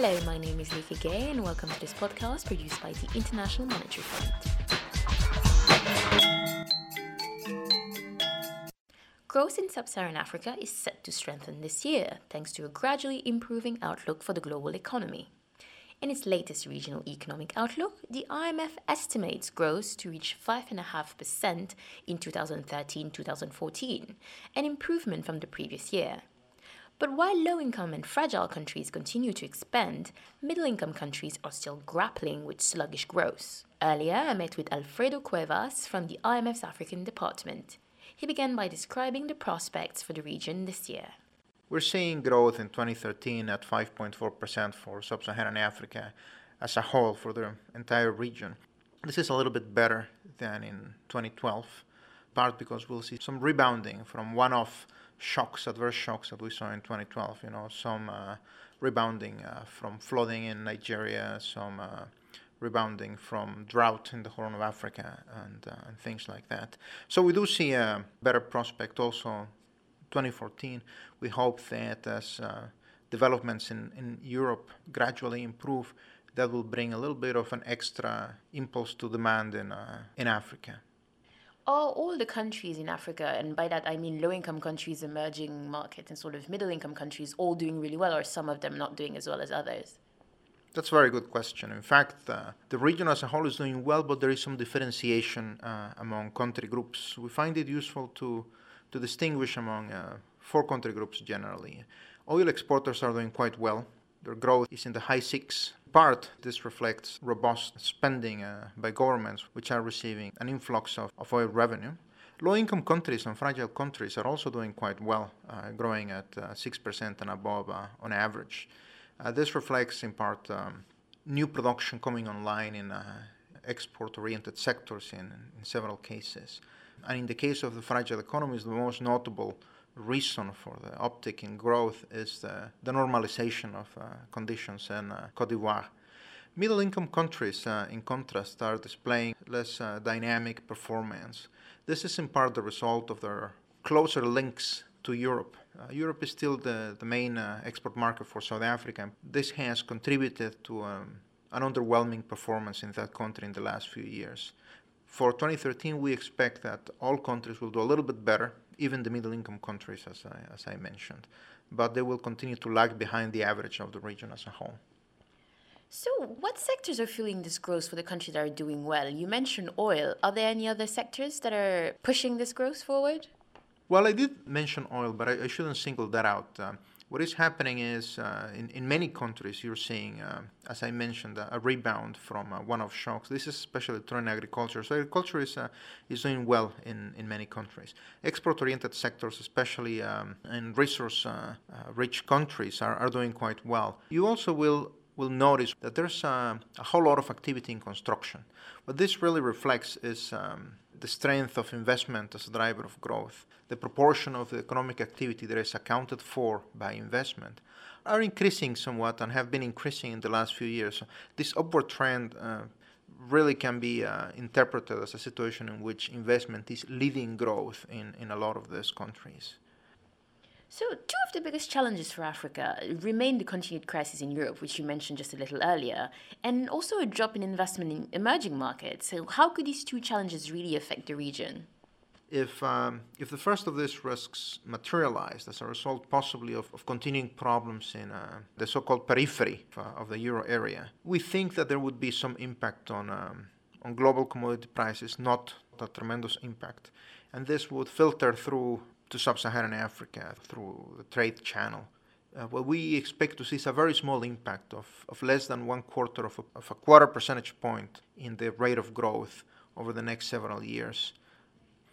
Hello, my name is Lika Gueye, and welcome to this podcast produced by the International Monetary Fund. Growth in sub Saharan Africa is set to strengthen this year thanks to a gradually improving outlook for the global economy. In its latest regional economic outlook, the IMF estimates growth to reach 5.5% in 2013 2014, an improvement from the previous year. But while low income and fragile countries continue to expand, middle income countries are still grappling with sluggish growth. Earlier, I met with Alfredo Cuevas from the IMF's African Department. He began by describing the prospects for the region this year. We're seeing growth in 2013 at 5.4% for sub Saharan Africa as a whole for the entire region. This is a little bit better than in 2012, part because we'll see some rebounding from one off shocks, adverse shocks that we saw in 2012. You know, some uh, rebounding uh, from flooding in Nigeria, some uh, rebounding from drought in the Horn of Africa, and, uh, and things like that. So we do see a better prospect also. 2014, we hope that as uh, developments in, in Europe gradually improve, that will bring a little bit of an extra impulse to demand in, uh, in Africa are all the countries in Africa, and by that I mean low income countries, emerging markets, and sort of middle income countries, all doing really well, or some of them not doing as well as others? That's a very good question. In fact, uh, the region as a whole is doing well, but there is some differentiation uh, among country groups. We find it useful to, to distinguish among uh, four country groups generally. Oil exporters are doing quite well. Their growth is in the high six part, this reflects robust spending uh, by governments, which are receiving an influx of, of oil revenue. Low income countries and fragile countries are also doing quite well, uh, growing at uh, 6% and above uh, on average. Uh, this reflects, in part, um, new production coming online in uh, export oriented sectors in, in several cases. And in the case of the fragile economies, the most notable reason for the uptick in growth is the, the normalization of uh, conditions in uh, Cote d'Ivoire. Middle income countries, uh, in contrast, are displaying less uh, dynamic performance. This is in part the result of their closer links to Europe. Uh, Europe is still the, the main uh, export market for South Africa. This has contributed to um, an underwhelming performance in that country in the last few years. For 2013, we expect that all countries will do a little bit better even the middle income countries, as I, as I mentioned. But they will continue to lag behind the average of the region as a whole. So, what sectors are fueling this growth for the countries that are doing well? You mentioned oil. Are there any other sectors that are pushing this growth forward? Well, I did mention oil, but I, I shouldn't single that out. Um, what is happening is uh, in, in many countries you're seeing, uh, as I mentioned, a, rebound from uh, one-off shocks. This is especially true in agriculture. So agriculture is, uh, is doing well in, in many countries. Export-oriented sectors, especially um, in resource-rich uh, uh, countries, are, are doing quite well. You also will will notice that there's a, a whole lot of activity in construction. What this really reflects is um, the strength of investment as a driver of growth, the proportion of the economic activity that is accounted for by investment, are increasing somewhat and have been increasing in the last few years. This upward trend uh, really can be uh, interpreted as a situation in which investment is leading growth in, in a lot of these countries. So, two of the biggest challenges for Africa remain the continued crisis in Europe, which you mentioned just a little earlier, and also a drop in investment in emerging markets. So, how could these two challenges really affect the region? If, um, if the first of these risks materialized as a result, possibly of, of continuing problems in uh, the so called periphery of, uh, of, the euro area, we think that there would be some impact on, um, on global commodity prices, not a tremendous impact. And this would filter through to sub-Saharan Africa through the trade channel. Uh, what we expect to see is a very small impact of, of less than one quarter of a, of a quarter percentage point in the rate of growth over the next several years.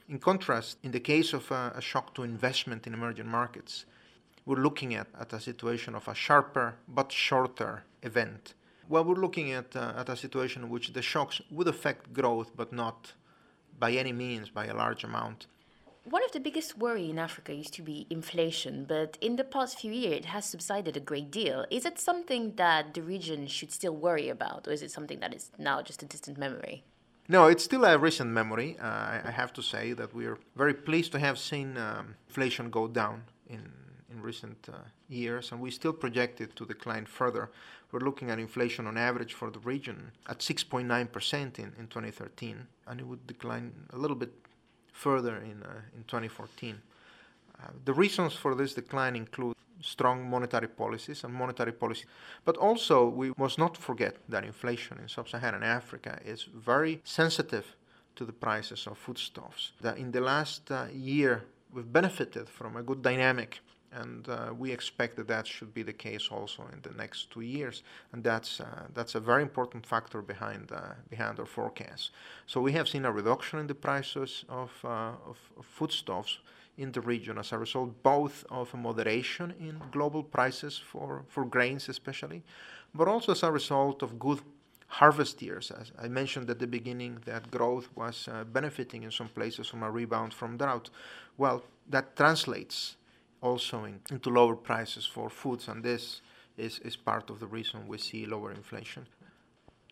In contrast, in the case of a, a shock to investment in emerging markets, we're looking at, at a situation of a sharper but shorter event. Well, we're looking at, uh, at a situation in which the shocks would affect growth, but not by any means by a large amount. One of the biggest worry in Africa used to be inflation, but in the past few years it has subsided a great deal. Is it something that the region should still worry about, or is it something that is now just a distant memory? No, it's still a recent memory. Uh, I have to say that we are very pleased to have seen um, inflation go down in, in recent uh, years, and we still project it to decline further. We're looking at inflation on average for the region at 6.9% in, in 2013, and it would decline a little bit further in, uh, in 2014. Uh, the reasons for this decline include strong monetary policies and monetary policy. But also, we must not forget that inflation in sub Saharan Africa is very sensitive to the prices of foodstuffs. That in the last uh, year, we've benefited from a good dynamic. And uh, we expect that that should be the case also in the next two years, and that's uh, that's a very important factor behind uh, behind our forecast. So we have seen a reduction in the prices of, uh, of, of foodstuffs, in the region as a result both of a moderation in global prices for, for grains especially, but also as a result of good harvest years. As I mentioned at the beginning, that growth was uh, benefiting in some places from a rebound from drought. Well, that translates also in, into lower prices for foods, and this is, is part of the reason we see lower inflation.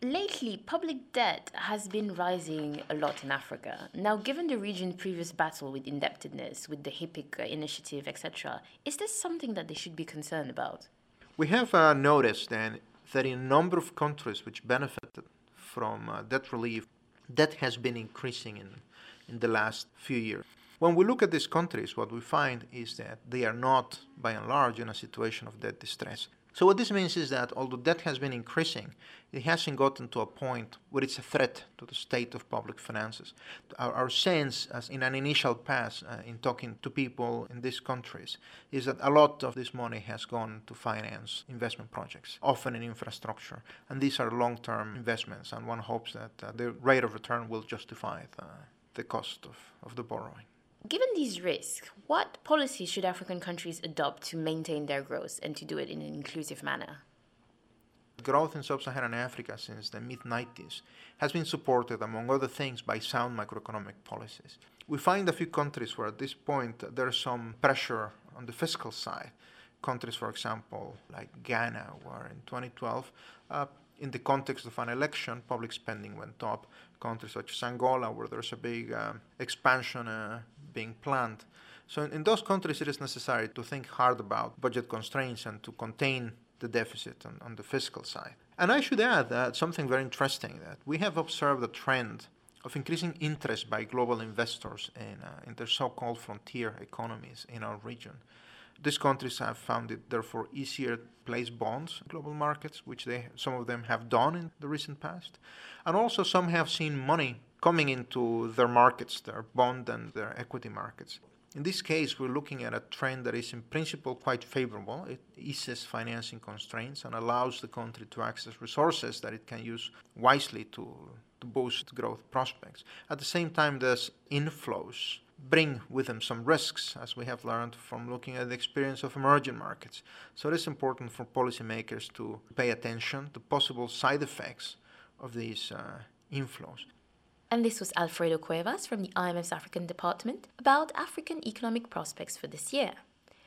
Lately, public debt has been rising a lot in Africa. Now, given the region's previous battle with indebtedness, with the HIPC initiative, etc., is this something that they should be concerned about? We have uh, noticed then that in a number of countries which benefited from uh, debt relief, debt has been increasing in, in the last few years. When we look at these countries, what we find is that they are not, by and large, in a situation of debt distress. So what this means is that although debt has been increasing, it hasn't gotten to a point where it's a threat to the state of public finances. Our, our sense, as in an initial pass, uh, in talking to people in these countries, is that a lot of this money has gone to finance investment projects, often in infrastructure, and these are long-term investments, and one hopes that uh, the rate of return will justify the, the cost of, of the borrowing. Given these risks, what policies should African countries adopt to maintain their growth and to do it in an inclusive manner? Growth in sub Saharan Africa since the mid 90s has been supported, among other things, by sound macroeconomic policies. We find a few countries where at this point there's some pressure on the fiscal side. Countries, for example, like Ghana, where in 2012, uh, in the context of an election, public spending went up. Countries such as Angola, where there's a big uh, expansion uh, being planned. So in, those countries, it is necessary to think hard about budget constraints and to contain the deficit on, on the fiscal side. And I should add that something very interesting that we have observed a trend of increasing interest by global investors in, uh, in their so-called frontier economies in our region. These countries have found it therefore easier to place bonds in global markets, which they some of them have done in the recent past, and also some have seen money coming into their markets, their bond and their equity markets. In this case, we're looking at a trend that is in principle quite favorable. It eases financing constraints and allows the country to access resources that it can use wisely to, to boost growth prospects. At the same time, there's inflows bring with them some risks, as we have learned from looking at the experience of emerging markets. So it is important for policymakers to pay attention to possible side effects of these uh, inflows. And this was Alfredo Cuevas from the IMF's African Department about African economic prospects for this year.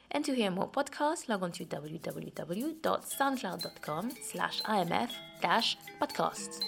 And to hear more podcasts, log on to www.soundcloud.com slash IMF podcasts.